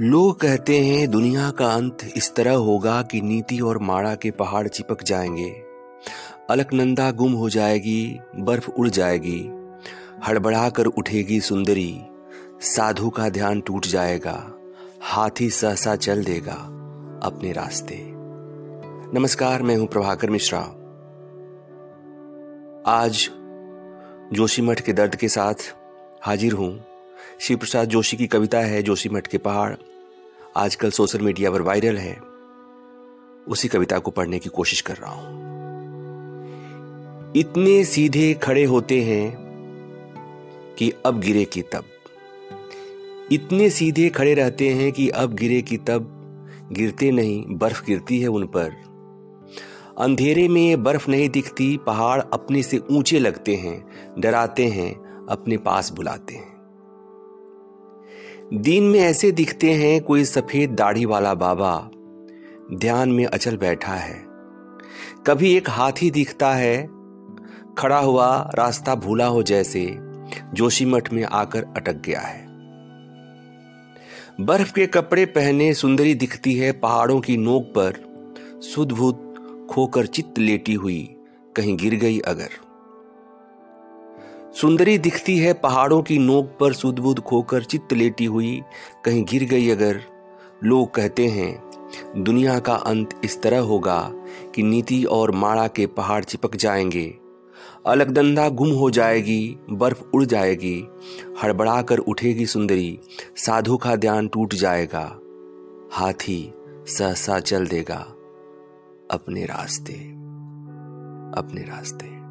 लोग कहते हैं, दुनिया का अंत इस तरह होगा कि नीति और माड़ा के पहाड़ चिपक जाएँगे। अलकनंदा गुम हो जाएगी, बर्फ़ उड़ जाएगी। हड़बड़ा कर उठेगी सुंदरी। साधु का ध्यान टूट जाएगा। हाथी सहसा चल देगा अपने रास्ते। नमस्कार, मैं हूँ प्रभाकर मिश्रा। आज जोशीमठ के दर्द के साथ हाजिर हूँ। शिव प्रसाद जोशी की कविता है जोशी मठ के पहाड़। आजकल सोशल मीडिया पर वायरल है। उसी कविता को पढ़ने की कोशिश कर रहा हूँ। इतने सीधे खड़े होते हैं कि अब गिरे की तब। इतने सीधे खड़े रहते हैं कि अब गिरे की तब। गिरते नहीं, बर्फ़ गिरती है उन पर। अंधेरे में बर्फ़ नहीं दिखती, पहाड़ अपने से ऊँचे लगते हैं, डराते हैं, अपने पास बुलाते हैं। दिन में ऐसे दिखते हैं कोई सफ़ेद दाढ़ी वाला बाबा ध्यान में अचल बैठा है। कभी एक हाथी दिखता है, खड़ा हुआ रास्ता भूला हो जैसे जोशीमठ में आकर अटक गया है। बर्फ़ के कपड़े पहने सुंदरी दिखती है पहाड़ों की नोक पर सुदभुत खोकर चित्त लेटी हुई कहीं गिर गई अगर। सुंदरी दिखती है पहाड़ों की नोक पर सुदबुद खोकर चित्त लेटी हुई, कहीं गिर गई अगर। लोग कहते हैं, दुनिया का अंत इस तरह होगा कि नीति और माड़ा के पहाड़ चिपक जाएँगे। अलगदंदा गुम हो जाएगी, बर्फ़ उड़ जाएगी। हड़बड़ा कर उठेगी सुंदरी, साधु का ध्यान टूट जाएगा। हाथी सहसा चल देगा अपने रास्ते अपने रास्ते।